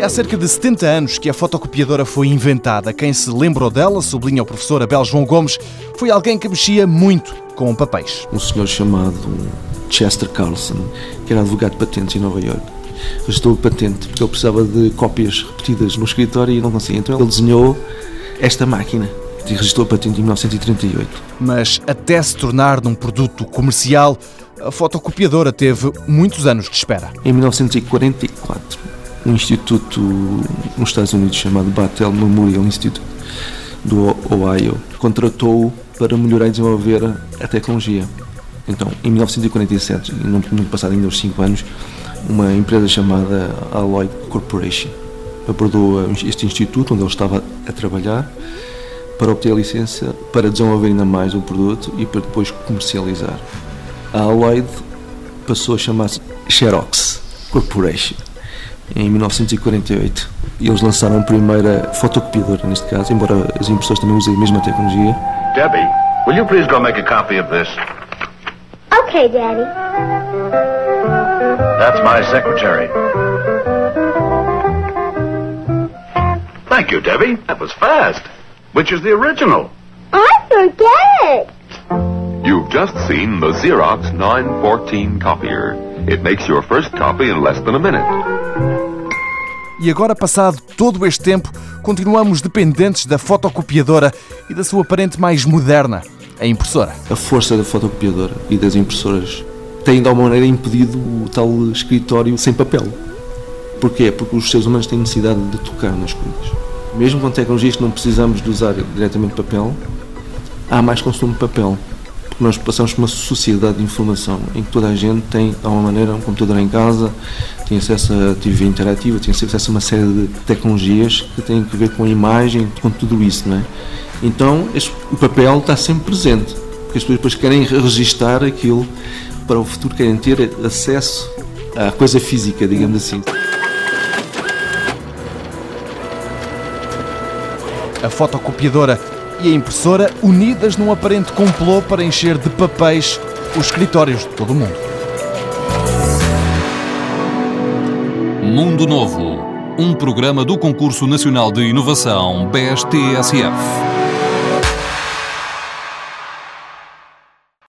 Foi há cerca de 70 anos que a fotocopiadora foi inventada. Quem se lembrou dela, sublinha o professor Abel João Gomes, foi alguém que mexia muito com papéis. Um senhor chamado Chester Carlson, que era advogado de patentes em Nova York, registrou a patente porque ele precisava de cópias repetidas no escritório e não conseguia. Então ele desenhou esta máquina e registrou a patente em 1938. Mas até se tornar num produto comercial, a fotocopiadora teve muitos anos de espera. Em 1944, um instituto nos Estados Unidos chamado Battelle Memorial Institute do Ohio contratou para melhorar e desenvolver a tecnologia. Então, em 1947, e não tinham passado ainda os 5 anos, uma empresa chamada Alloy Corporation abordou este instituto onde ele estava a trabalhar para obter a licença para desenvolver ainda mais o produto e para depois comercializar. A Alloyd passou a chamar-se Xerox Corporation em 1948. E eles lançaram a primeira fotocopiadora, neste caso, embora as impressoras também usem a mesma tecnologia. Debbie, will you please go make a copy of this? Okay, Daddy. That's my secretary. Thank you, Debbie. That was fast. Which is the original? I forget it. You've just seen the Xerox 914 copier. It makes your first copy in less than a minute. E agora, passado todo este tempo, continuamos dependentes da fotocopiadora e da sua aparente mais moderna, a impressora. A força da fotocopiadora e das impressoras tem de alguma maneira impedido o tal escritório sem papel. Porquê? Porque os seres humanos têm necessidade de tocar nas coisas. Mesmo com tecnologias que não precisamos de usar diretamente papel, há mais consumo de papel. Nós passamos por uma sociedade de informação em que toda a gente tem, de alguma maneira, um computador em casa, tem acesso a TV interativa, tem acesso a uma série de tecnologias que têm a ver com a imagem, com tudo isso, não é? Então, este, o papel está sempre presente, porque as pessoas depois querem registar aquilo para o futuro, querem ter acesso à coisa física, digamos assim. A fotocopiadora e a impressora unidas num aparente complô para encher de papéis os escritórios de todo o mundo. Mundo Novo, um programa do Concurso Nacional de Inovação BSTSF.